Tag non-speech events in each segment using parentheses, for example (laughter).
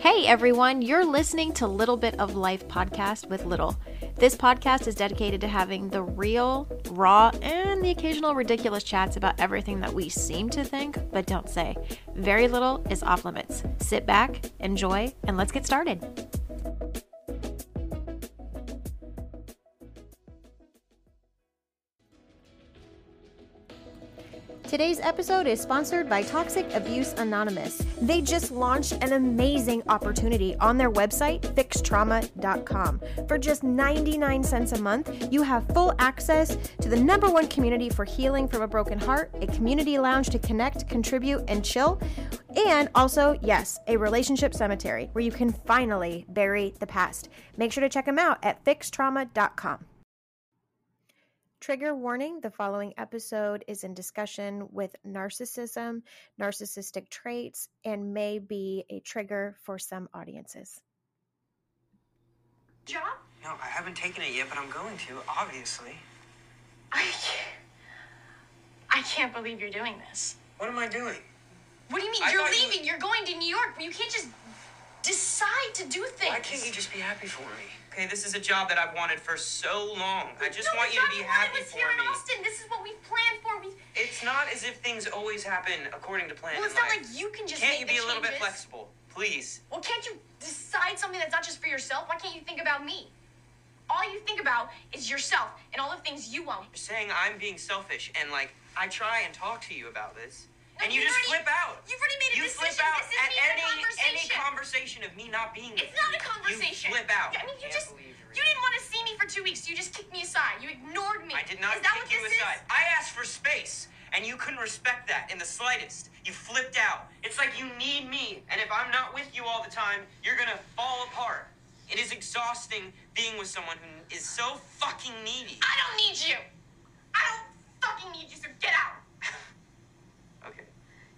Hey everyone, you're listening to Little Bit of Life podcast with Little. This podcast is dedicated to having the real, raw, and the occasional ridiculous chats about everything that we seem to think but don't say. Very little is off limits. Sit back, enjoy, and let's get started. Today's episode is sponsored by Toxic Abuse Anonymous. They just launched an amazing opportunity on their website, fixtrauma.com. For just 99 cents a month, you have full access to the number one community for healing from a broken heart, a community lounge to connect, contribute, and chill, and also, yes, a relationship cemetery where you can finally bury the past. Make sure to check them out at fixtrauma.com. Trigger warning the following episode is in discussion with narcissism, narcissistic traits, and may be a trigger for some audiences. job? No, I haven't taken it yet, but I'm going to, obviously. I can't, I can't believe you're doing this. What am I doing? What do you mean? I you're thought you- leaving. You're going to New York. You can't just decide to do things. Why can't you just be happy for me? Okay, this is a job that I've wanted for so long. I just No, want you to be happy for here me. in Austin. This is what we've planned for. We. It's not as if things always happen according to plan. Well, it's not life. like you can just Can't make you be a little bit flexible, please? Well, can't you decide something that's not just for yourself? Why can't you think about me? All you think about is yourself and all the things you want. You're saying I'm being selfish, and like I try and talk to you about this, and you you've just already- flip out. you've already made a you decision. flip out This isn't at even a any any conversation. conversation of me not being. It's not a conversation. You flip out. I mean, you just believe you're you didn't want to see me for two weeks. You just kicked me aside. You ignored me. I did not Is that what kick you this aside. is? I asked for space, and you couldn't respect that in the slightest. You flipped out. It's like you need me, and if I'm not with you all the time, you're gonna fall apart. It is exhausting being with someone who is so fucking needy. I don't need you. I don't fucking need you. So get out. Okay. Dan, I'm. s- I'm s- leave. Dan.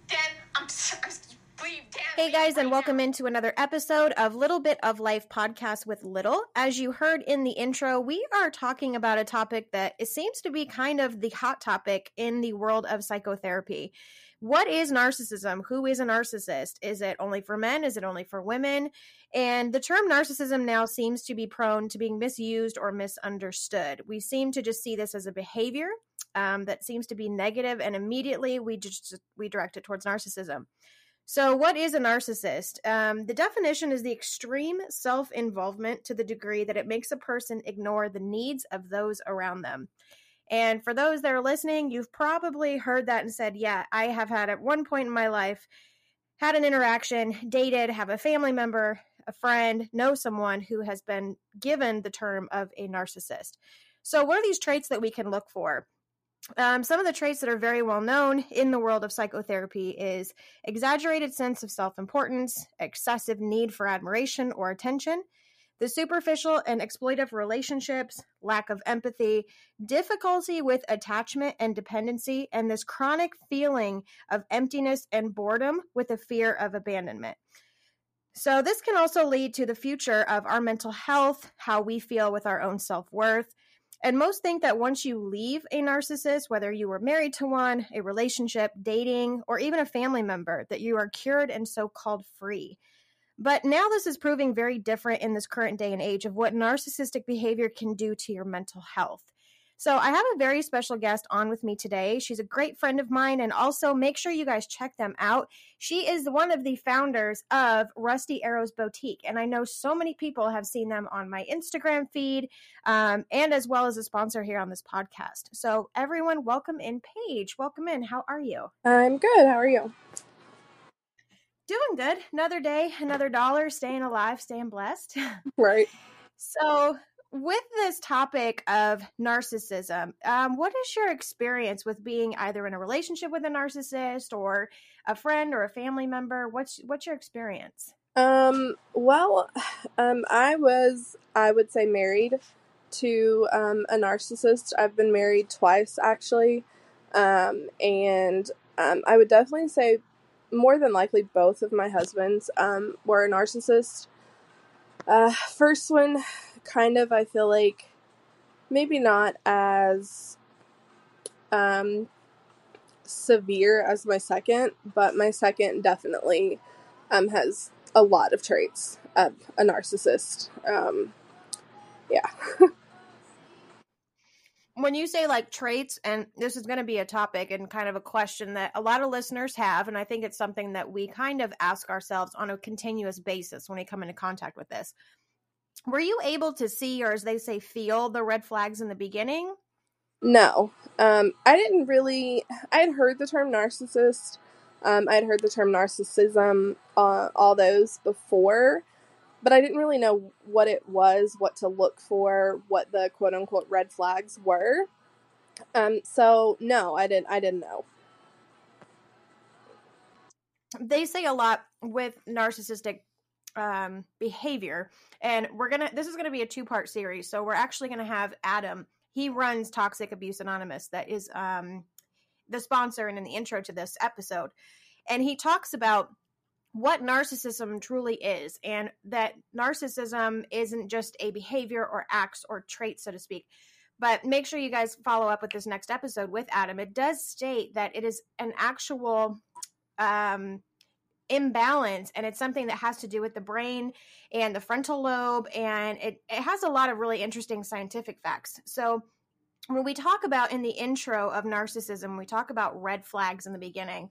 Hey guys, and welcome into another episode of Little Bit of Life podcast with Little. As you heard in the intro, we are talking about a topic that it seems to be kind of the hot topic in the world of psychotherapy. What is narcissism? Who is a narcissist? Is it only for men? Is it only for women? And the term narcissism now seems to be prone to being misused or misunderstood. We seem to just see this as a behavior um, that seems to be negative, and immediately we just we direct it towards narcissism. So, what is a narcissist? Um, the definition is the extreme self involvement to the degree that it makes a person ignore the needs of those around them. And for those that are listening, you've probably heard that and said, Yeah, I have had at one point in my life had an interaction, dated, have a family member, a friend, know someone who has been given the term of a narcissist. So, what are these traits that we can look for? Um, some of the traits that are very well known in the world of psychotherapy is exaggerated sense of self-importance, excessive need for admiration or attention, the superficial and exploitive relationships, lack of empathy, difficulty with attachment and dependency, and this chronic feeling of emptiness and boredom with a fear of abandonment. So, this can also lead to the future of our mental health, how we feel with our own self worth, and most think that once you leave a narcissist, whether you were married to one, a relationship, dating, or even a family member, that you are cured and so called free. But now this is proving very different in this current day and age of what narcissistic behavior can do to your mental health. So I have a very special guest on with me today. She's a great friend of mine, and also make sure you guys check them out. She is one of the founders of Rusty Arrows Boutique, and I know so many people have seen them on my Instagram feed, um, and as well as a sponsor here on this podcast. So everyone, welcome in, Paige. Welcome in. How are you? I'm good. How are you? Doing good. Another day, another dollar, staying alive, staying blessed. (laughs) Right. So, with this topic of narcissism, um, what is your experience with being either in a relationship with a narcissist or a friend or a family member? What's what's your experience? Um, well, (sighs) um, I was, I would say, married to um, a narcissist. I've been married twice, actually. Um, and um, I would definitely say more than likely both of my husbands um, were a narcissist. Uh, first one, kind of, I feel like maybe not as um, severe as my second, but my second definitely um, has a lot of traits of a narcissist. Um, yeah. (laughs) when you say like traits, and this is going to be a topic and kind of a question that a lot of listeners have, and I think it's something that we kind of ask ourselves on a continuous basis when we come into contact with this. Were you able to see, or as they say, feel the red flags in the beginning? No, um, I didn't really. I had heard the term narcissist. Um, I had heard the term narcissism, uh, all those before, but I didn't really know what it was, what to look for, what the quote unquote red flags were. Um, so no, I didn't. I didn't know. They say a lot with narcissistic um, behavior, and we're gonna. This is gonna be a two part series, so we're actually gonna have Adam. He runs Toxic Abuse Anonymous. That is um, the sponsor and in the intro to this episode, and he talks about what narcissism truly is and that narcissism isn't just a behavior or acts or traits so to speak but make sure you guys follow up with this next episode with adam it does state that it is an actual um, imbalance and it's something that has to do with the brain and the frontal lobe and it, it has a lot of really interesting scientific facts so when we talk about in the intro of narcissism we talk about red flags in the beginning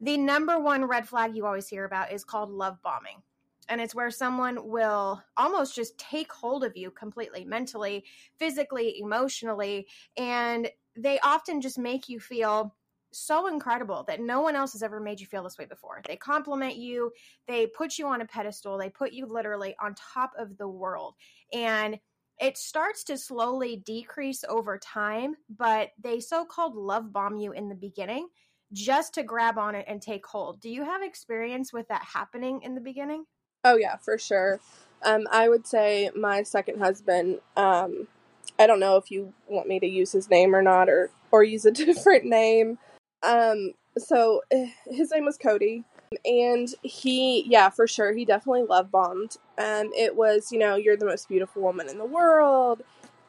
the number one red flag you always hear about is called love bombing. And it's where someone will almost just take hold of you completely, mentally, physically, emotionally. And they often just make you feel so incredible that no one else has ever made you feel this way before. They compliment you, they put you on a pedestal, they put you literally on top of the world. And it starts to slowly decrease over time, but they so called love bomb you in the beginning just to grab on it and take hold. Do you have experience with that happening in the beginning? Oh yeah, for sure. Um, I would say my second husband. Um, I don't know if you want me to use his name or not, or or use a (laughs) different name. Um, so (sighs) his name was Cody, and he, yeah, for sure, he definitely love bombed. Um, it was, you know, you're the most beautiful woman in the world,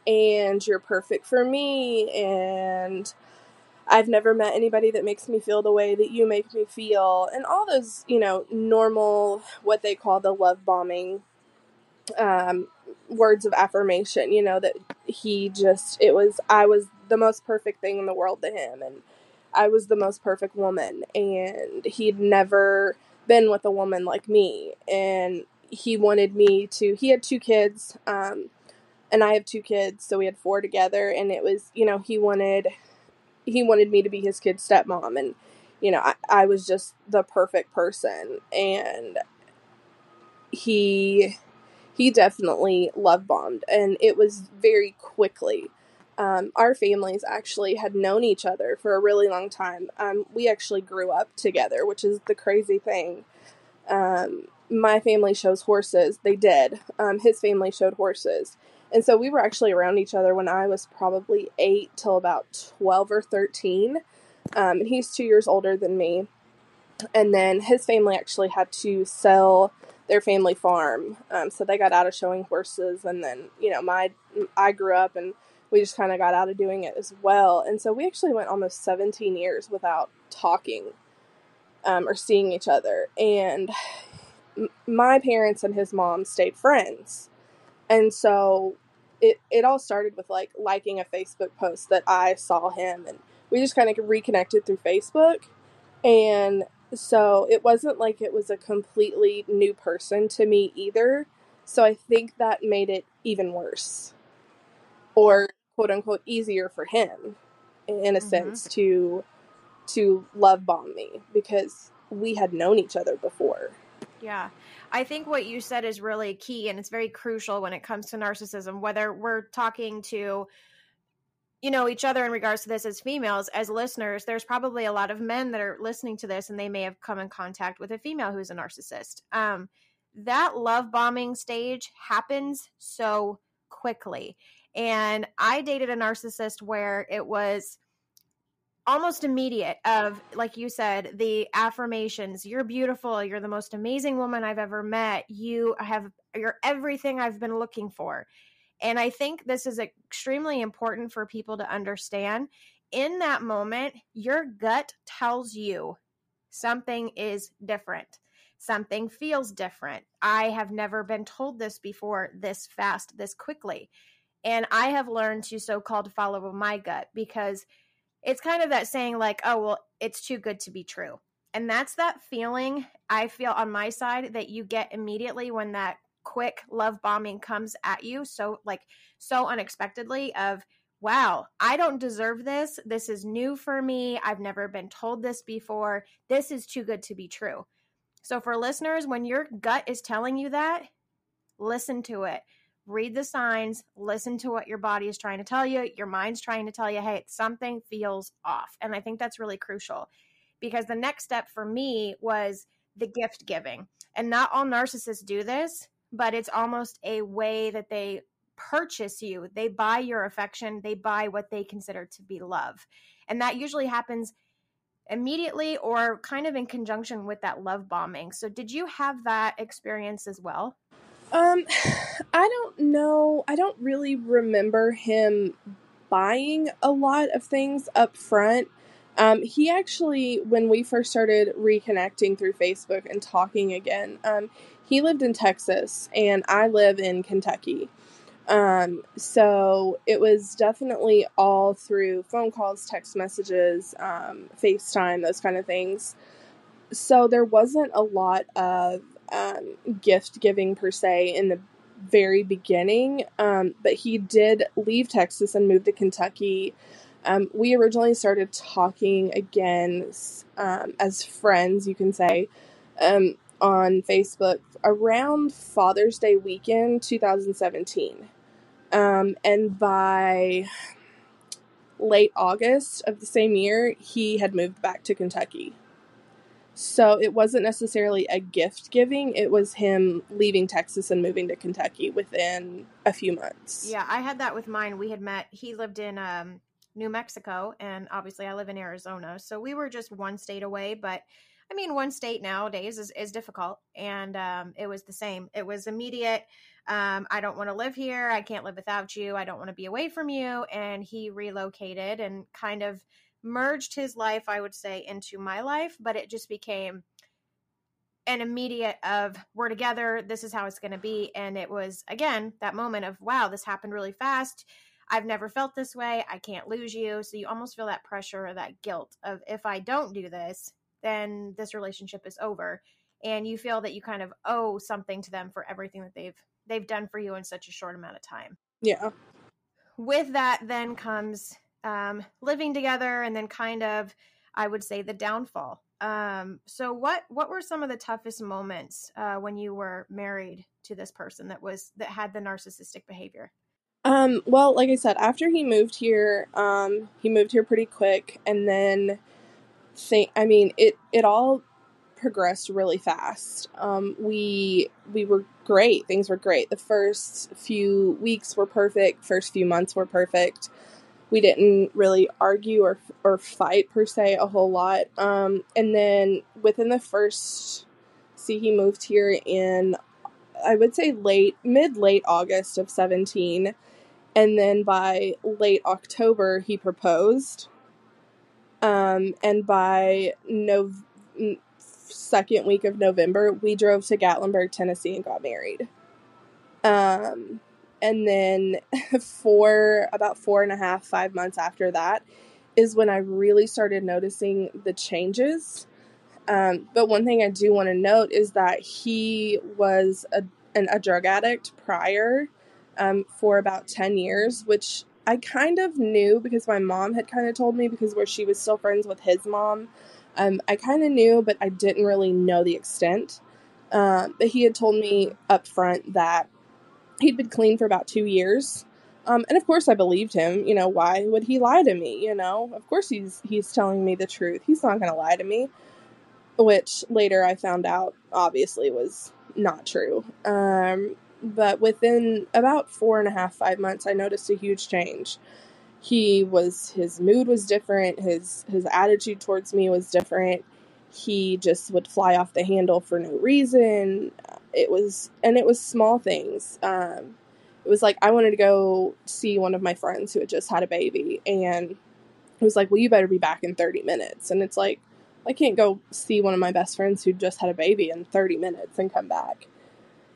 and you're perfect for me, and I've never met anybody that makes me feel the way that you make me feel, and all those, you know, normal, what they call the love bombing um, words of affirmation, you know, that he just, it was, I was the most perfect thing in the world to him, and I was the most perfect woman, and he'd never been with a woman like me, and he wanted me to, he had two kids, um, and I have two kids, so we had four together, and it was, you know, he wanted he wanted me to be his kid's stepmom and you know I, I was just the perfect person and he he definitely love bombed and it was very quickly um, our families actually had known each other for a really long time um, we actually grew up together which is the crazy thing um, my family shows horses they did um, his family showed horses and so we were actually around each other when I was probably eight till about 12 or 13. Um, and he's two years older than me. And then his family actually had to sell their family farm. Um, so they got out of showing horses. And then, you know, my, I grew up and we just kind of got out of doing it as well. And so we actually went almost 17 years without talking um, or seeing each other. And my parents and his mom stayed friends. And so it, it all started with like liking a Facebook post that I saw him and we just kind of reconnected through Facebook. And so it wasn't like it was a completely new person to me either. So I think that made it even worse or quote unquote easier for him in a mm-hmm. sense to to love bomb me because we had known each other before. Yeah. I think what you said is really key and it's very crucial when it comes to narcissism, whether we're talking to you know each other in regards to this as females as listeners there's probably a lot of men that are listening to this and they may have come in contact with a female who's a narcissist um, that love bombing stage happens so quickly and i dated a narcissist where it was almost immediate of like you said the affirmations you're beautiful you're the most amazing woman i've ever met you have you're everything i've been looking for and i think this is extremely important for people to understand in that moment your gut tells you something is different something feels different. I have never been told this before this fast, this quickly. And I have learned to so called follow my gut because it's kind of that saying, like, oh, well, it's too good to be true. And that's that feeling I feel on my side that you get immediately when that quick love bombing comes at you so like so unexpectedly of wow i don't deserve this. This is new for me. I've never been told this before. This is too good to be true. So for listeners when your gut is telling you that listen to it read the signs listen to what your body is trying to tell you your mind's trying to tell you hey something feels off and i think that's really crucial because the next step for me was the gift giving and not all narcissists do this but it's almost a way that they purchase you. They buy your affection, they buy what they consider to be love. And that usually happens immediately or kind of in conjunction with that love bombing. So did you have that experience as well? Um (sighs) I don't know. I don't really remember him buying a lot of things up front. Um, he actually, when we first started reconnecting through Facebook and talking again, um, he lived in Texas and I live in Kentucky. Um, so it was definitely all through phone calls, text messages, um, FaceTime, those kind of things. So there wasn't a lot of um, gift giving per se in the very beginning, um, but he did leave Texas and move to Kentucky. Um, we originally started talking again um, as friends, you can say, um, on Facebook around Father's Day weekend 2017. Um, and by late August of the same year, he had moved back to Kentucky. So it wasn't necessarily a gift giving, it was him leaving Texas and moving to Kentucky within a few months. Yeah, I had that with mine. We had met, he lived in um, New Mexico, and obviously I live in Arizona. So we were just one state away, but I mean, one state nowadays is, is difficult. And um, it was the same. It was immediate. Um, I don't want to live here. I can't live without you. I don't want to be away from you. And he relocated and kind of merged his life, I would say, into my life. But it just became an immediate of we're together. This is how it's going to be. And it was, again, that moment of, wow, this happened really fast. I've never felt this way. I can't lose you. So you almost feel that pressure or that guilt of if I don't do this, then this relationship is over and you feel that you kind of owe something to them for everything that they've they've done for you in such a short amount of time yeah with that then comes um, living together and then kind of i would say the downfall um, so what what were some of the toughest moments uh, when you were married to this person that was that had the narcissistic behavior um, well like i said after he moved here um, he moved here pretty quick and then I mean it it all progressed really fast. Um, we we were great. Things were great. The first few weeks were perfect. First few months were perfect. We didn't really argue or or fight per se a whole lot. Um, and then within the first, see, he moved here in, I would say late mid late August of seventeen, and then by late October he proposed. Um, and by no second week of November, we drove to Gatlinburg, Tennessee, and got married. Um, and then (laughs) for about four and a half, five months after that, is when I really started noticing the changes. Um, but one thing I do want to note is that he was a, an, a drug addict prior um, for about 10 years, which I kind of knew because my mom had kind of told me because where she was still friends with his mom. Um, I kind of knew, but I didn't really know the extent. Um, but he had told me up front that he'd been clean for about two years. Um, and of course, I believed him. You know, why would he lie to me? You know, of course he's he's telling me the truth. He's not going to lie to me. Which later I found out obviously was not true. Um, but within about four and a half, five months, I noticed a huge change. He was his mood was different, his his attitude towards me was different. He just would fly off the handle for no reason. It was and it was small things. Um, it was like I wanted to go see one of my friends who had just had a baby and it was like, Well, you better be back in 30 minutes. And it's like, I can't go see one of my best friends who just had a baby in 30 minutes and come back.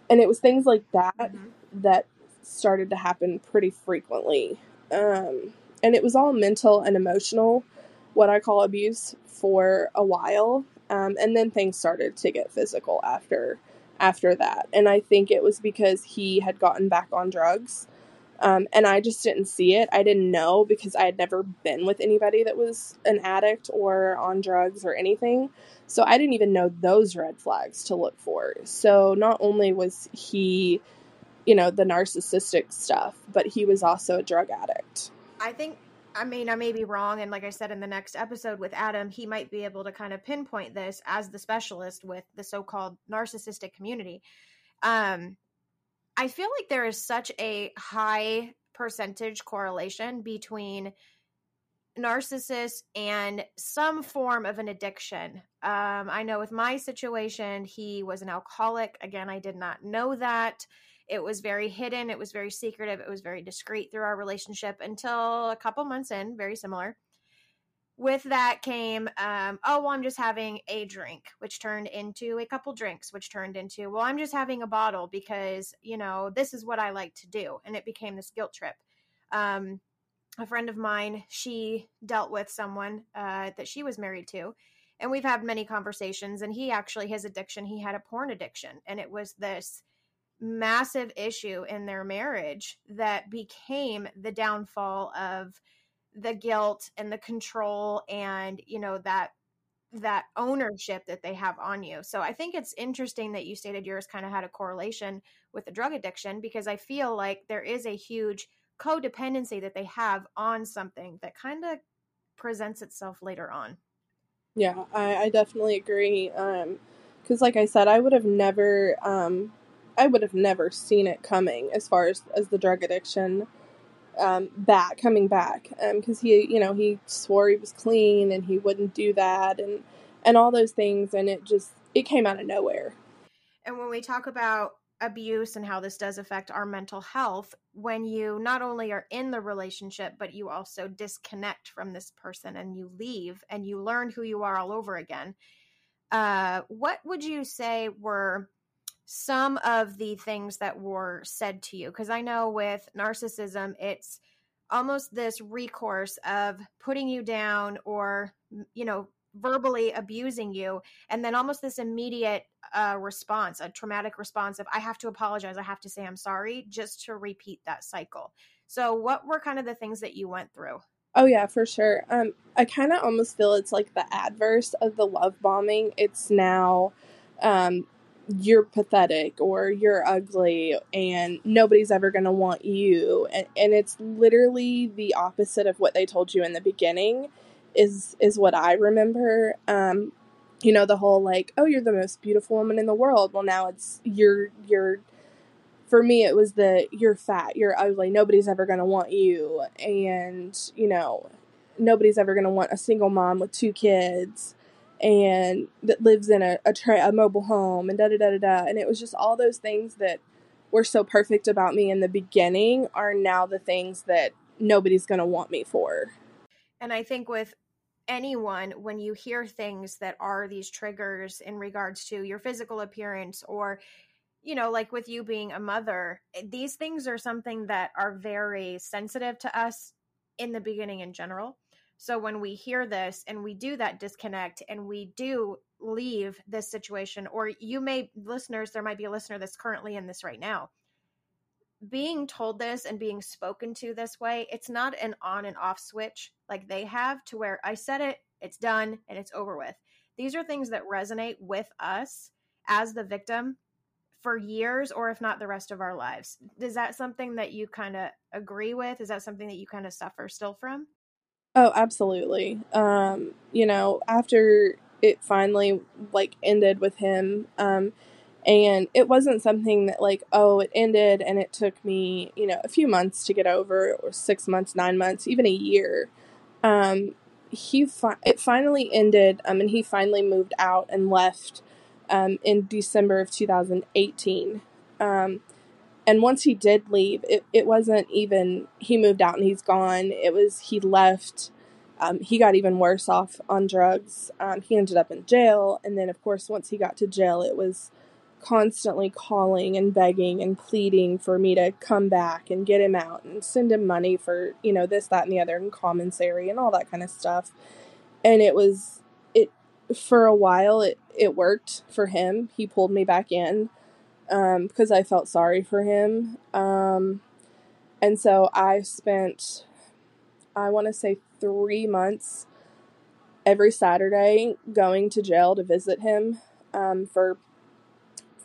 And it was things like that Mhm. that started to happen pretty frequently. Um, and it was all mental and emotional, what I call abuse, for a while. Um, and then things started to get physical after after that. And I think it was because he had gotten back on drugs. Um, and I just didn't see it. I didn't know because I had never been with anybody that was an addict or on drugs or anything. So I didn't even know those red flags to look for. So not only was he, you know, the narcissistic stuff, but he was also a drug addict. I think I mean I may be wrong and like I said in the next episode with Adam, he might be able to kind of pinpoint this as the specialist with the so-called narcissistic community. Um I feel like there is such a high percentage correlation between narcissists and some form of an addiction. Um, I know with my situation, he was an alcoholic. Again, I did not know that. It was very hidden, it was very secretive, it was very discreet through our relationship until a couple months in, very similar. With that came, um, oh, well, I'm just having a drink, which turned into a couple drinks, which turned into, well, I'm just having a bottle because, you know, this is what I like to do. And it became this guilt trip. Um, a friend of mine, she dealt with someone uh, that she was married to. And we've had many conversations. And he actually, his addiction, he had a porn addiction. And it was this massive issue in their marriage that became the downfall of the guilt and the control and, you know, that that ownership that they have on you. So I think it's interesting that you stated yours kind of had a correlation with the drug addiction because I feel like there is a huge codependency that they have on something that kind of presents itself later on. Yeah, I, I definitely agree. Um, because like I said, I would have never, um, I would have never seen it coming as far as as the drug addiction, um, back coming back. Um, because he, you know, he swore he was clean and he wouldn't do that and and all those things, and it just it came out of nowhere. And when we talk about abuse and how this does affect our mental health, when you not only are in the relationship, but you also disconnect from this person and you leave and you learn who you are all over again, uh, what would you say were some of the things that were said to you? Because I know with narcissism, it's almost this recourse of putting you down or, you know, verbally abusing you and then almost this immediate uh, response a traumatic response of i have to apologize i have to say i'm sorry just to repeat that cycle so what were kind of the things that you went through Oh yeah, for sure. Um, I kind of almost feel it's like the adverse of the love bombing. It's now, um, you're pathetic or you're ugly and nobody's ever gonna want you, and and it's literally the opposite of what they told you in the beginning. Is is what I remember. Um, you know the whole like, oh, you're the most beautiful woman in the world. Well, now it's you're you're for me it was the you're fat you're ugly nobody's ever going to want you and you know nobody's ever going to want a single mom with two kids and that lives in a a, tra- a mobile home and da da da da da and it was just all those things that were so perfect about me in the beginning are now the things that nobody's going to want me for and i think with anyone when you hear things that are these triggers in regards to your physical appearance or you know, like with you being a mother, eh, these things are something that are very sensitive to us in the beginning in general. So when we hear this and we do that disconnect and we do leave this situation, or you may, listeners, there might be a listener that's currently in this right now. Being told this and being spoken to this way, it's not an on and off switch like they have to where I said it, it's done, and it's over with. These are things that resonate with us as the victim for years or if not the rest of our lives. Is that something that you kind of agree with? Is that something that you kind of suffer still from? Oh, absolutely. Um, you know, after it finally like ended with him, um, and it wasn't something that like, oh, it ended and it took me, you know, a few months to get over, or six months, nine months, even a year. Um, he fi- it finally ended, um, and he finally moved out and left um, in December of 2018. Um, and once he did leave, it, it wasn't even he moved out and he's gone. It was he left Um, he got even worse off on drugs. Um, he ended up in jail. And then, of course, once he got to jail, it was constantly calling and begging and pleading for me to come back and get him out and send him money for, you know, this, that, and the other, and commissary and all that kind of stuff. And it was, it, for a while, it, it worked for him. He pulled me back in um, because I felt sorry for him. Um, and so I spent, I want to say, three months every Saturday going to jail to visit him um, for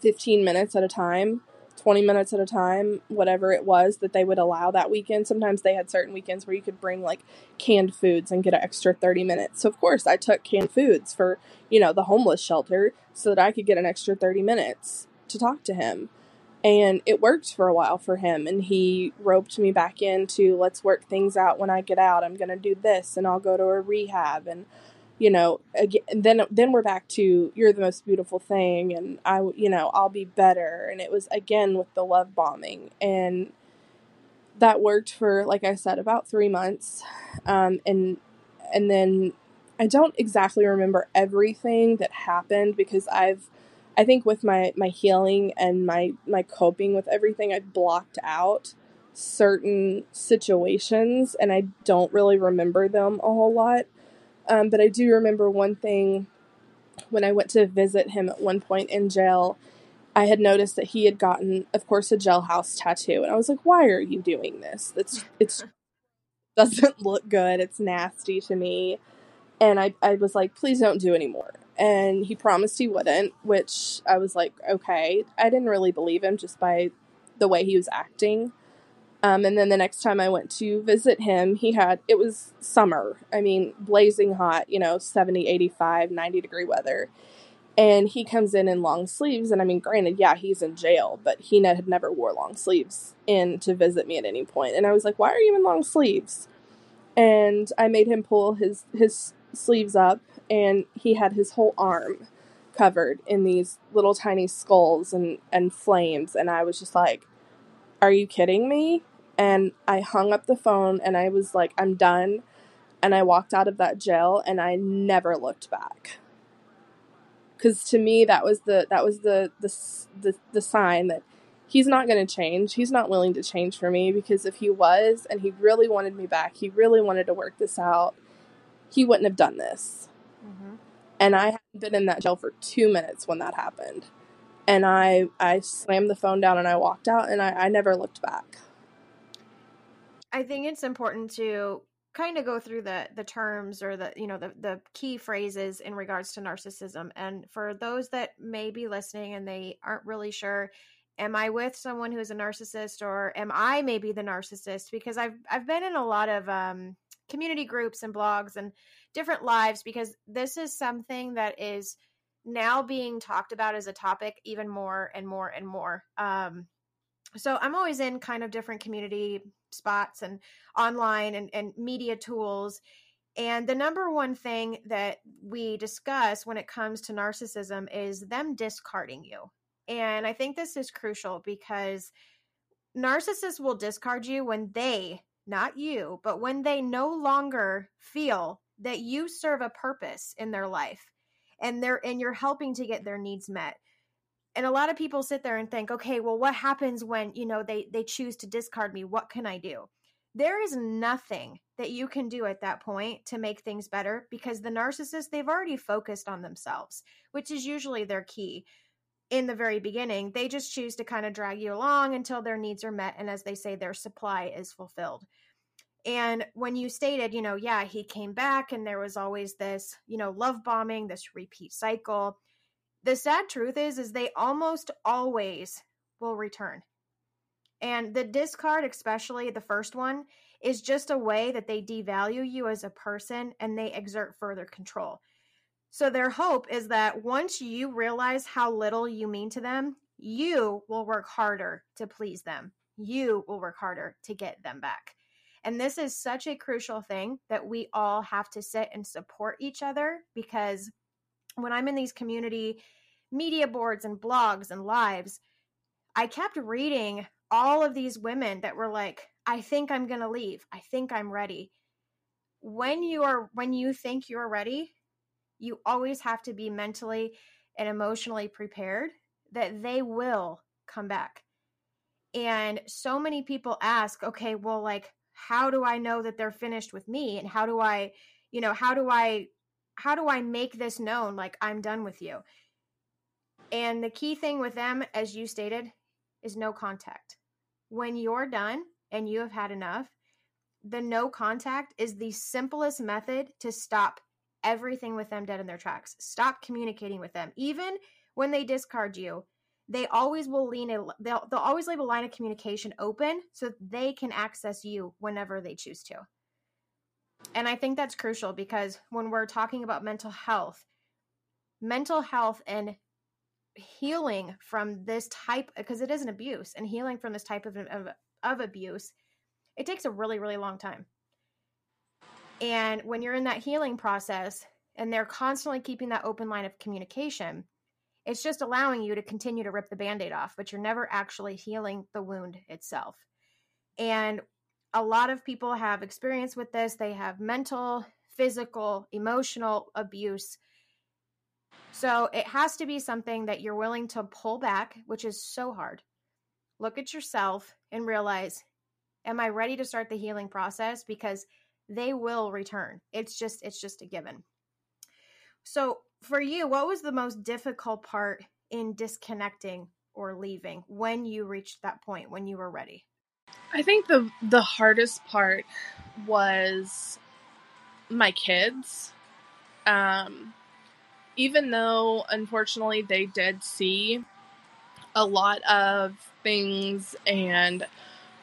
15 minutes at a time, 20 minutes at a time, whatever it was that they would allow that weekend. Sometimes they had certain weekends where you could bring like canned foods and get an extra 30 minutes. So, of course, I took canned foods for, you know, the homeless shelter so that I could get an extra 30 minutes to talk to him. And it worked for a while for him. And he roped me back into let's work things out when I get out. I'm going to do this and I'll go to a rehab. And you know, again, then then we're back to you're the most beautiful thing, and I, you know, I'll be better. And it was again with the love bombing, and that worked for, like I said, about three months, um, and and then I don't exactly remember everything that happened because I've, I think with my my healing and my my coping with everything, I've blocked out certain situations, and I don't really remember them a whole lot um, but I do remember one thing when I went to visit him at one point in jail. I had noticed that he had gotten, of course, a jailhouse tattoo, and I was like, "Why are you doing this? That's it's (laughs) doesn't look good. It's nasty to me." And I, I was like, "Please don't do anymore." And he promised he wouldn't, which I was like, "Okay." I didn't really believe him just by the way he was acting. Um, and then the next time I went to visit him, he had, it was summer. I mean, blazing hot, you know, 70, 85, 90 degree weather. And he comes in in long sleeves. And I mean, granted, yeah, he's in jail, but he had never wore long sleeves in to visit me at any point. And I was like, why are you in long sleeves? And I made him pull his, his sleeves up, and he had his whole arm covered in these little tiny skulls and, and flames. And I was just like, are you kidding me? And I hung up the phone and I was like, I'm done. And I walked out of that jail and I never looked back. Cause to me that was the that was the the the, the sign that he's not going to change. He's not willing to change for me because if he was and he really wanted me back, he really wanted to work this out, he wouldn't have done this. And I hadn't been in that jail for two minutes when that happened. And I I slammed the phone down and I walked out and I, I never looked back. I think it's important to kind of go through the the terms or the you know the the key phrases in regards to narcissism and for those that may be listening and they aren't really sure am i with someone who is a narcissist or am i maybe the narcissist because i've i've been in a lot of um community groups and blogs and different lives because this is something that is now being talked about as a topic even more and more and more. Um so i'm always in kind of different community spots and online and, and media tools. And the number one thing that we discuss when it comes to narcissism is them discarding you. And i think this is crucial because narcissists will discard you when they not you but when they no longer feel that you serve a purpose in their life and they're and you're helping to get their needs met. And a lot of people sit there and think okay well what happens when you know they they choose to discard me? What can i do? There is nothing that you can do at that point to make things better because the narcissist they've already focused on themselves which is usually their key in the very beginning. They just choose to kind of drag you along until their needs are met and as they say their supply is fulfilled and when you stated you know yeah he came back and there was always this you know love bombing this repeat cycle the sad truth is is they almost always will return. And the discard especially the first one is just a way that they devalue you as a person and they exert further control. So their hope is that once you realize how little you mean to them you will work harder to please them. You will work harder to get them back and this is such a crucial thing that we all have to sit and support each other because when I'm in these community media boards and blogs and lives, I kept reading all of these women that were like, I think I'm going to leave. I think I'm ready. when you are when you think you're ready, you always have to be mentally and emotionally prepared that they will come back. And so many people ask, okay, well, like, how do I know that they're finished with me? And how do I, you know, how do I, how do I make this known? Like, I'm done with you. And the key thing with them, as you stated, is no contact. When you're done and you have had enough, the no contact is the simplest method to stop everything with them dead in their tracks. Stop communicating with them. Even when they discard you, they always will lean a they'll, they'll always leave a line of communication open so they can access you whenever they choose to. And I think that's crucial because when we're talking about mental health, mental health and healing from this type because it is an abuse and healing from this type of, of, of abuse it takes a really really long time and when you're in that healing process and they're constantly keeping that open line of communication it's just allowing you to continue to rip the band-aid off but you're never actually healing the wound itself and a lot of people have experience with this they have mental physical emotional abuse so it has to be something that you're willing to pull back, which is so hard. Look at yourself and realize, am I ready to start the healing process? Because they will return. It's just, it's just a given. So for you, what was the most difficult part in disconnecting or leaving when you reached that point, when you were ready? I think the the hardest part was my kids. Um, even though unfortunately they did see a lot of things and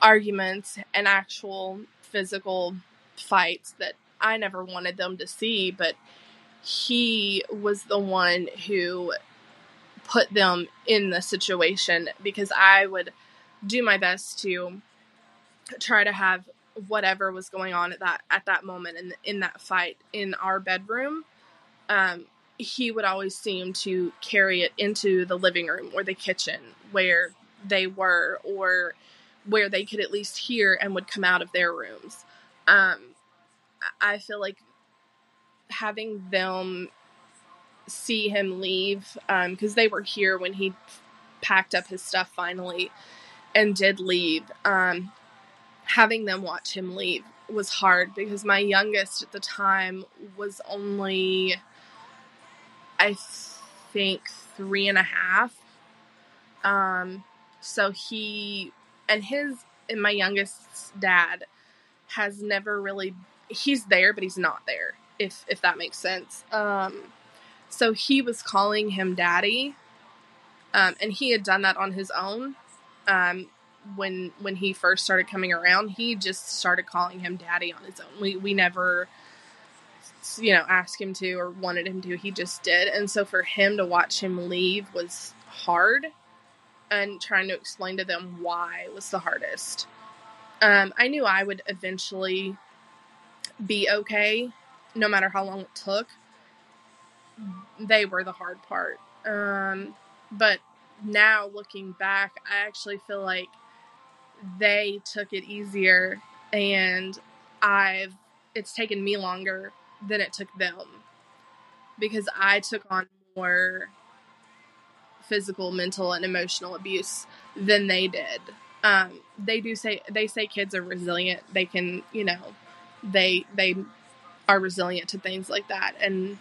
arguments and actual physical fights that I never wanted them to see, but he was the one who put them in the situation because I would do my best to try to have whatever was going on at that at that moment in in that fight in our bedroom um, he would always seem to carry it into the living room or the kitchen where they were or where they could at least hear and would come out of their rooms. Um, I feel like having them see him leave because um, they were here when he packed up his stuff finally and did leave. Um, having them watch him leave was hard because my youngest at the time was only I think three and a half. Um, so he and his and my youngest's dad has never really he's there but he's not there if if that makes sense. Um, so he was calling him daddy, um, and he had done that on his own. Um, when when he first started coming around, he just started calling him daddy on his own. We we never you know, ask him to or wanted him to. He just did. And so for him to watch him leave was hard and trying to explain to them why was the hardest. Um, I knew I would eventually be okay, no matter how long it took. They were the hard part. Um, but now looking back, I actually feel like they took it easier and I've it's taken me longer than it took them because I took on more physical, mental, and emotional abuse than they did. Um, they do say they say kids are resilient. They can, you know, they they are resilient to things like that, and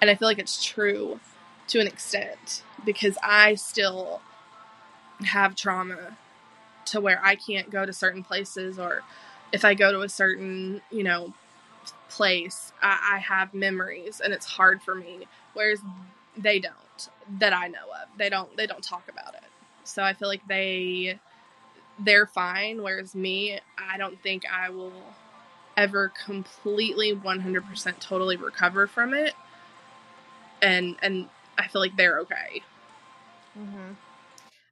and I feel like it's true to an extent because I still have trauma to where I can't go to certain places or if I go to a certain, you know, place, I, I have memories and it's hard for me. Whereas they don't that I know of. They don't they don't talk about it. So I feel like they they're fine whereas me, I don't think I will ever completely 100% totally recover from it. And and I feel like they're okay. hmm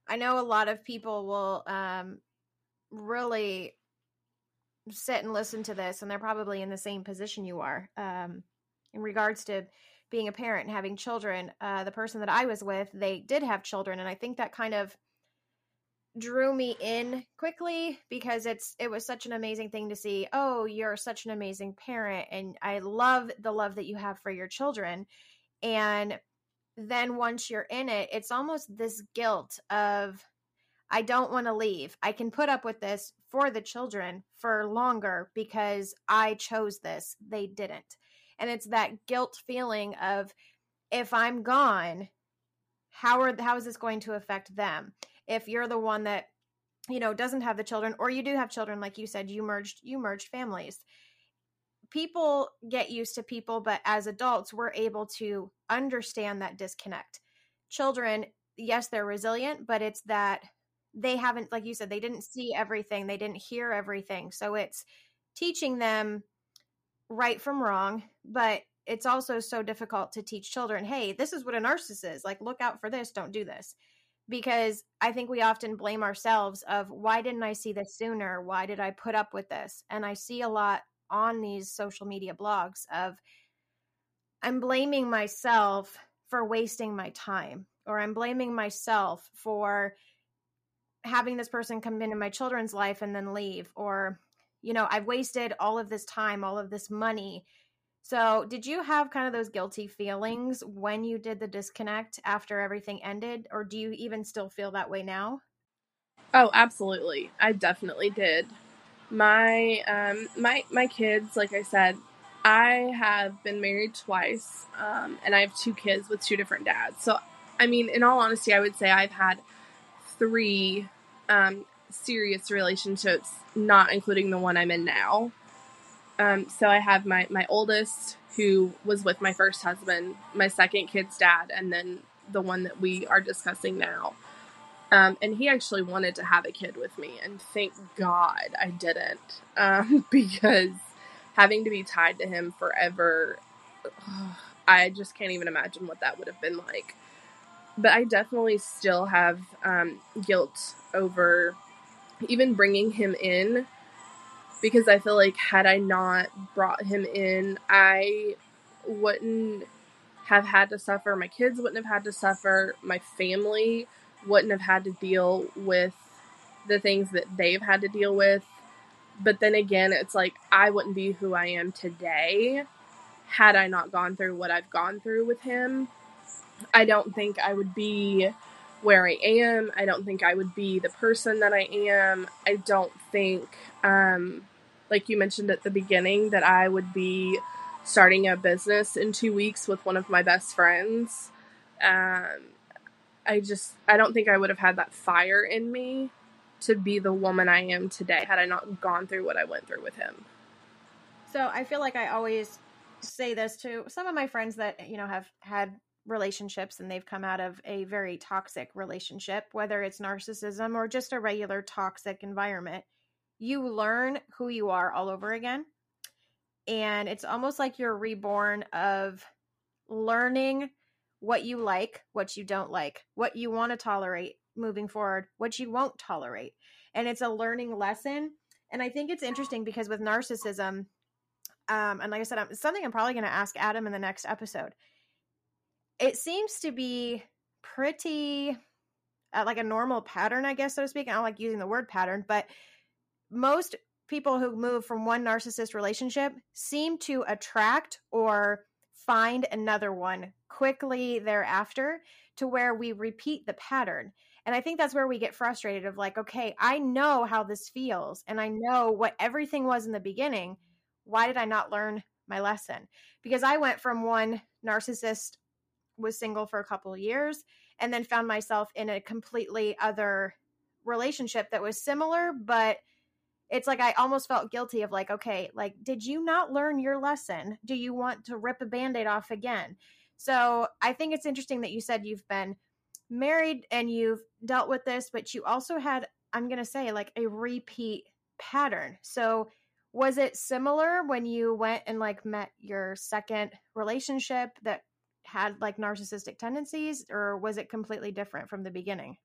I know a lot of people will um really sit and listen to this and they're probably in the same position you are um, in regards to being a parent and having children uh, the person that i was with they did have children and i think that kind of drew me in quickly because it's it was such an amazing thing to see oh you're such an amazing parent and i love the love that you have for your children. And then once you're in it it's almost this guilt of i don't want to leave. I can put up with this for the children for longer because i chose this. They didn't. And it's that guilt feeling of if i'm gone how are how is this going to affect them if you're the one that you know doesn't have the children or you do have children like you said you merged you merged families. People get used to people but as adults we're able to understand that disconnect. Children yes they're resilient but it's that they haven't like you said they didn't see everything they didn't hear everything. So it's teaching them right from wrong but it's also so difficult to teach children hey this is what a narcissist is like look out for this don't do this because I think we often blame ourselves of why didn't I see this sooner? Why did I put up with this? And I see a lot on these social media blogs of I'm blaming myself for wasting my time or I'm blaming myself for having this person come into my children's life and then leave or you know, I've wasted all of this time, all of this money so, did you have kind of those guilty feelings when you did the disconnect after everything ended, or do you even still feel that way now? Oh, absolutely. I definitely did. My um my my kids, like I said, I have been married twice, um, and I have two kids with two different dads. So, I mean, in all honesty, I would say I've had three um, serious relationships, not including the one I'm in now. Um, so I have my my oldest who was with my first husband, my second kid's dad, and then the one that we are discussing now. Um, and he actually wanted to have a kid with me, and thank God I didn't, um, (laughs) because having to be tied to him forever, I just can't even imagine what that would have been like. But I definitely still have um, guilt over even bringing him in because I feel like had I not brought him in, I wouldn't have had to suffer. My kids wouldn't have had to suffer. My family wouldn't have had to deal with the things that they've had to deal with. But then again, it's like I wouldn't be who I am today had I not gone through what I've gone through with him. I don't think I would be where I am. I don't think I would be the person that I am. I don't think um, like you mentioned at the beginning, that I would be starting a business in two weeks with one of my best friends. Um, I just, I don't think I would have had that fire in me to be the woman I am today had I not gone through what I went through with him. So I feel like I always say this to some of my friends that, you know, have had relationships and they've come out of a very toxic relationship, whether it's narcissism or just a regular toxic environment you learn who you are all over again. And it's almost like you're reborn of learning what you like, what you don't like, what you want to tolerate moving forward, what you won't tolerate. And it's a learning lesson. And I think it's interesting because with narcissism, um, and like I said, it's something I'm probably going to ask Adam in the next episode. It seems to be pretty uh, like a normal pattern, I guess, so to speak. I don't like using the word pattern, but most people who move from one narcissist relationship seem to attract or find another one quickly thereafter to where we repeat the pattern. And I think that's where we get frustrated of like, okay, I know how this feels and I know what everything was in the beginning. Why did I not learn my lesson? Because I went from one narcissist was single for a couple years and then found myself in a completely other relationship that was similar but it's like I almost felt guilty of like, okay, like, did you not learn your lesson? Do you want to rip a band aid off again? So I think it's interesting that you said you've been married and you've dealt with this, but you also had, I'm going to say, like a repeat pattern. So was it similar when you went and like met your second relationship that had like narcissistic tendencies, or was it completely different from the beginning?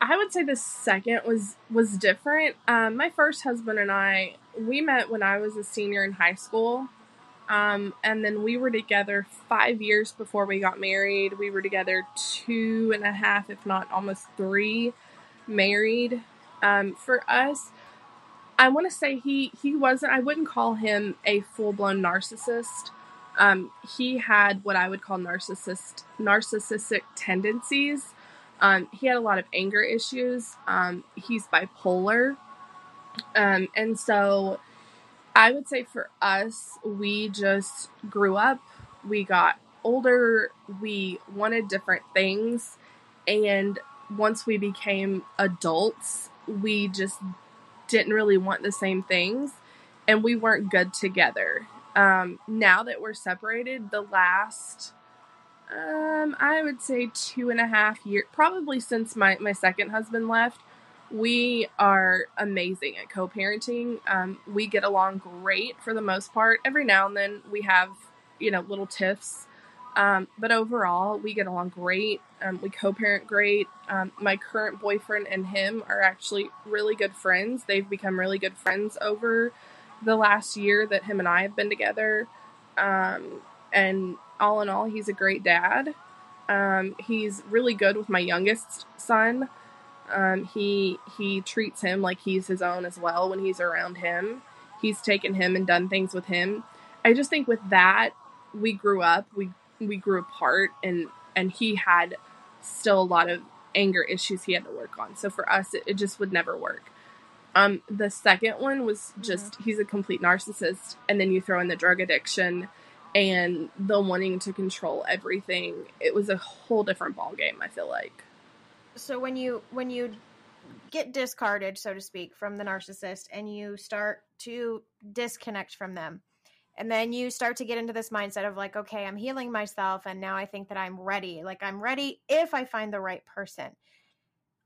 I would say the second was was different. Um, my first husband and I we met when I was a senior in high school, um, and then we were together five years before we got married. We were together two and a half, if not almost three, married. Um, for us, I want to say he he wasn't. I wouldn't call him a full blown narcissist. Um, he had what I would call narcissist narcissistic tendencies. Um, he had a lot of anger issues. Um, he's bipolar, um, and so I would say for us, we just grew up. We got older. We wanted different things, and once we became adults, we just didn't really want the same things and we weren't good together. Um, now that we're separated, the last, um, I would say two and a half years, probably since my, my second husband left, we are amazing at co parenting. Um, we get along great for the most part. Every now and then we have, you know, little tiffs um, but overall, we get along great. Um, we co parent great. Um, my current boyfriend and him are actually really good friends. They've become really good friends over the last year that him and I have been together. Um, and all in all, he's a great dad. Um, he's really good with my youngest son. Um, he he treats him like he's his own as well when he's around him. He's taken him and done things with him. I just think with that, we grew up. We we grew apart and and he had still a lot of anger issues he had to work on. So for us, it, it just would never work. Um, the second one was mm-hmm. just mm-hmm. he's a complete narcissist, and then you throw in the drug addiction and the wanting to control everything. It was a whole different ball game. I feel like. So when you when you get discarded, so to speak, from the narcissist, and you start to disconnect from them, and then you start to get into this mindset of like, okay, I'm healing myself. And now I think that I'm ready. Like, I'm ready if I find the right person.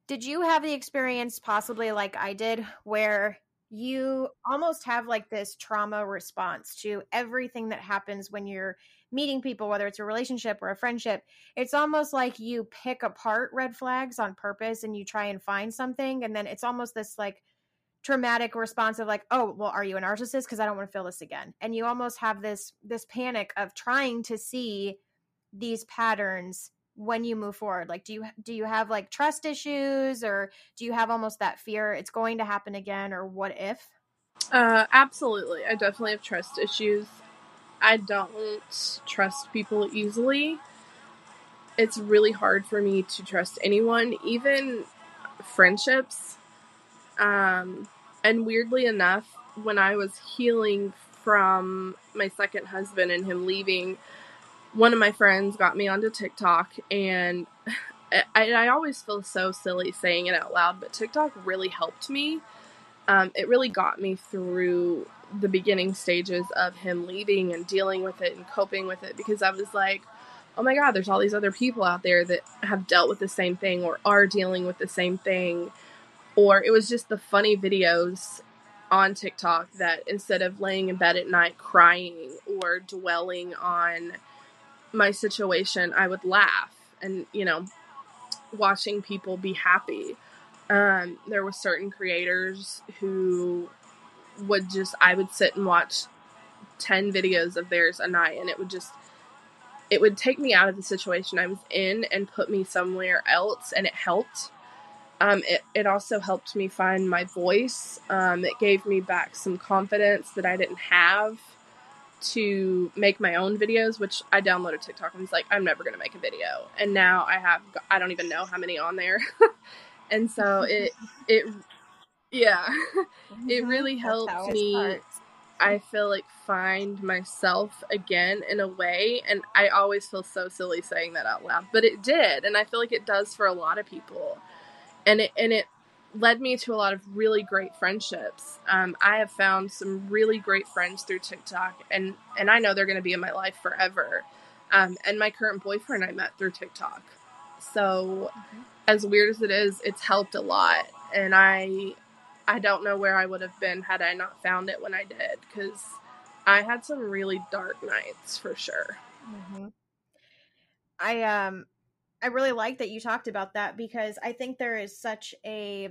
Did you have the experience, possibly like I did, where you almost have like this trauma response to everything that happens when you're meeting people, whether it's a relationship or a friendship. It's almost like you pick apart red flags on purpose and you try and find something. And then it's almost this like traumatic response of like oh well are you a narcissist because i don't want to feel this again and you almost have this this panic of trying to see these patterns when you move forward? Like do you do you have like trust issues or do you have almost that fear it's going to happen again or what if? Uh absolutely. I definitely have trust issues. I don't trust people easily. It's really hard for me to trust anyone even friendships. Um and weirdly enough, when I was healing from my second husband and him leaving, one of my friends got me onto TikTok, and (laughs) I, I always feel so silly saying it out loud, but TikTok really helped me. Um, it really got me through the beginning stages of him leaving and dealing with it and coping with it because I was like, oh my God, there's all these other people out there that have dealt with the same thing or are dealing with the same thing or it was just the funny videos on TikTok that instead of laying in bed at night crying or dwelling on my situation, I would laugh and, you know, watching people be happy. Um, there were certain creators who would just, I would sit and watch 10 videos of theirs a night and it would just, it would take me out of the situation I was in and put me somewhere else and it helped um, it, it also helped me find my voice. Um, it gave me back some confidence that I didn't have to make my own videos, which I downloaded TikTok and was like, I'm never going to make a video. And now I have, I don't even know how many on there. (laughs) and so it, it, yeah, (laughs) it mm-hmm. really helped me. I feel like find myself again in a way. And I always feel so silly saying that out loud, but it did. And I feel like it does for a lot of people and it and it led me to a lot of really great friendships. Um, I have found some really great friends through TikTok, and and I know they're going to be in my life forever. Um, and my current boyfriend I met through TikTok. So, mm-hmm. as weird as it is, it's helped a lot, and I I don't know where I would have been had I not found it when I did, because I had some really dark nights for sure. Mm-hmm. I um I really like that you talked about that because I think there is such a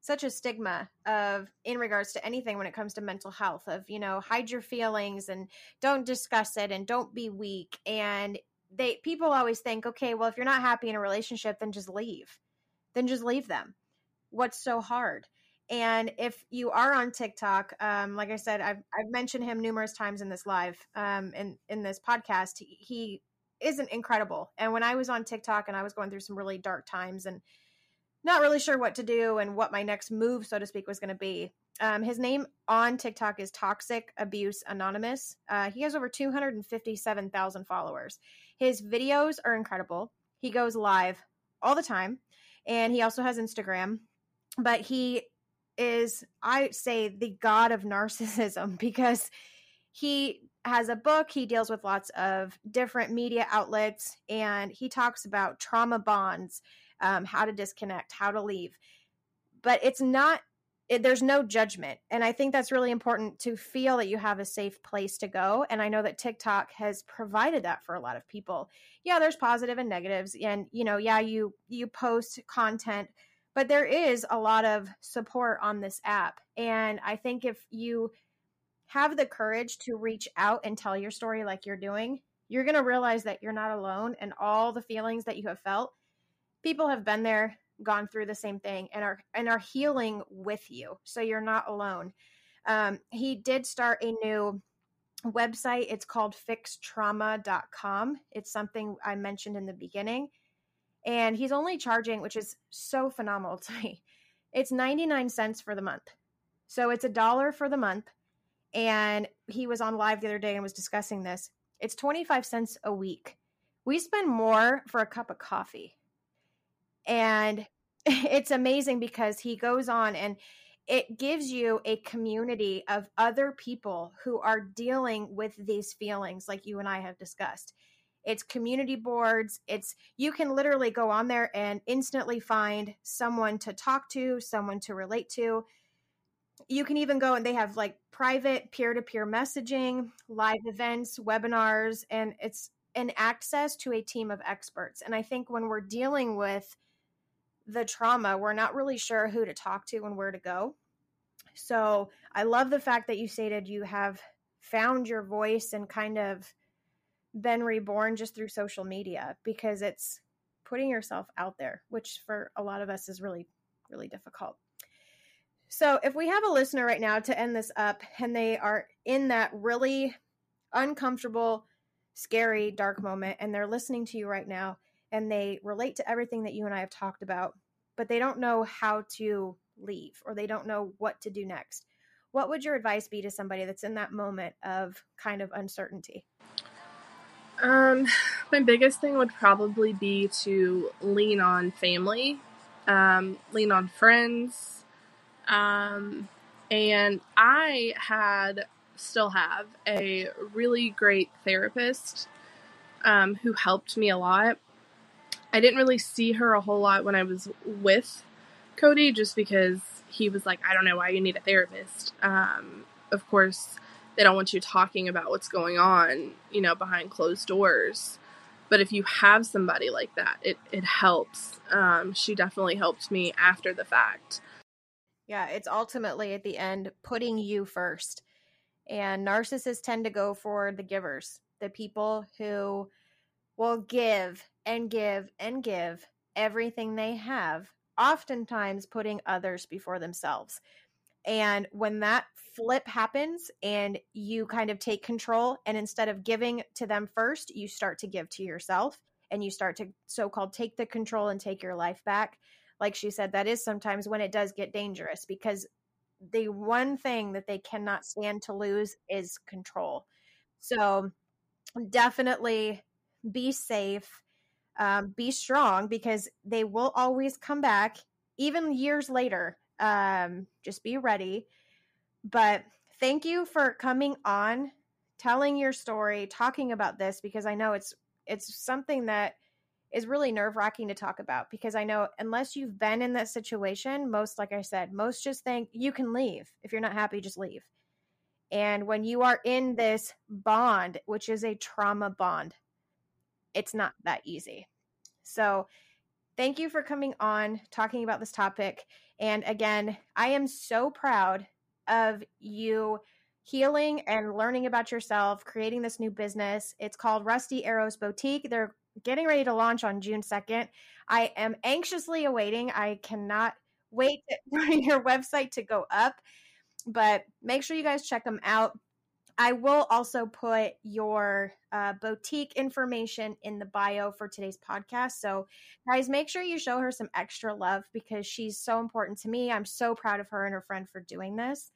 such a stigma of in regards to anything when it comes to mental health of you know hide your feelings and don't discuss it and don't be weak and they people always think okay well if you're not happy in a relationship then just leave then just leave them. What's so hard? And if you are on TikTok, um, like I said, I've, I've mentioned him numerous times in this live, um, in, in this podcast. He, isn't incredible. And when I was on TikTok and I was going through some really dark times and not really sure what to do and what my next move, so to speak, was going to be, um, his name on TikTok is Toxic Abuse Anonymous. Uh, he has over 257,000 followers. His videos are incredible. He goes live all the time. And he also has Instagram. But he is, I say, the god of (laughs) narcissism because he has a book. He deals with lots of different media outlets and he talks about trauma bonds, um, how to disconnect, how to leave. But it's not, it, there's no judgment. And I think that's really important to feel that you have a safe place to go. And I know that TikTok has provided that for a lot of people. Yeah, there's positive and negatives. And, you know, yeah, you, you post content but there is a lot of support on this app. And I think if you have the courage to reach out and tell your story like you're doing, you're going to realize that you're not alone and all the feelings that you have felt. People have been there, gone through the same thing and are and are healing with you. So you're not alone. Um, he did start a new website. It's called fixtrauma.com. It's something I mentioned in the beginning and he's only charging, which is so phenomenal to me. It's 99 cents for the month. So it's a dollar for the month. And he was on live the other day and was discussing this. It's 25 cents a week. We spend more for a cup of coffee. And (laughs) it's amazing because he goes on and it gives you a community of other people who are dealing with these feelings like you and I have discussed it's community boards it's you can literally go on there and instantly find someone to talk to someone to relate to you can even go and they have like private peer-to-peer messaging live events webinars and it's an access to a team of experts and i think when we're dealing with the trauma we're not really sure who to talk to and where to go so i love the fact that you stated you have found your voice and kind of been reborn just through social media because it's putting yourself out there, which for a lot of us is really, really difficult. So, if we have a listener right now to end this up and they are in that really uncomfortable, scary, dark moment, and they're listening to you right now and they relate to everything that you and I have talked about, but they don't know how to leave or they don't know what to do next, what would your advice be to somebody that's in that moment of kind of uncertainty? Um, my biggest thing would probably be to lean on family, um, lean on friends. Um, and I had, still have, a really great therapist um, who helped me a lot. I didn't really see her a whole lot when I was with Cody just because he was like, I don't know why you need a therapist. Um, of course, they don't want you talking about what's going on, you know, behind closed doors. But if you have somebody like that, it, it helps. Um, she definitely helped me after the fact. Yeah, it's ultimately at the end putting you first. And narcissists tend to go for the givers, the people who will give and give and give everything they have, oftentimes putting others before themselves. And when that flip happens and you kind of take control, and instead of giving to them first, you start to give to yourself and you start to so called take the control and take your life back. Like she said, that is sometimes when it does get dangerous because the one thing that they cannot stand to lose is control. So definitely be safe, um, be strong because they will always come back, even years later um, just be ready. But thank you for coming on, telling your story, talking about this because I know it's it's something that is really nerve wracking to talk about because I know unless you've been in that situation, most, like I said, most just think you can leave. If you're not happy, just leave. And when you are in this bond, which is a trauma bond, it's not that easy. So, thank you for coming on, talking about this topic. And again, I am so proud of you healing and learning about yourself, creating this new business. It's called Rusty Arrows Boutique. They're getting ready to launch on June 2nd. I am anxiously awaiting. I cannot wait (laughs) for your website to go up, but make sure you guys check them out. I will also put your uh, boutique information in the bio for today's podcast. So, guys, make sure you show her some extra love because she's so important to me. I'm so proud of her and her friend for doing this.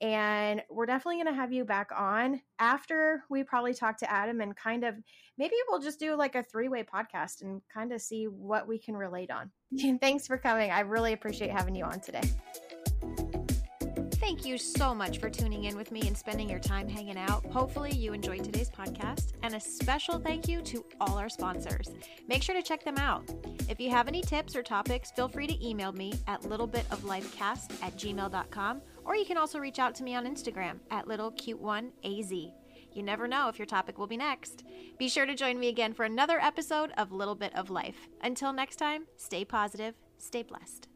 And we're definitely going to have you back on after we probably talk to Adam and kind of maybe we'll just do like a three way podcast and kind of see what we can relate on. (laughs) Thanks for coming. I really appreciate having you on today. Thank you so much for tuning in with me and spending your time hanging out. Hopefully, you enjoyed today's podcast. And a special thank you to all our sponsors. Make sure to check them out. If you have any tips or topics, feel free to email me at littlebitoflifecast at gmail.com, or you can also reach out to me on Instagram at littlecute1az. You never know if your topic will be next. Be sure to join me again for another episode of Little Bit of Life. Until next time, stay positive, stay blessed.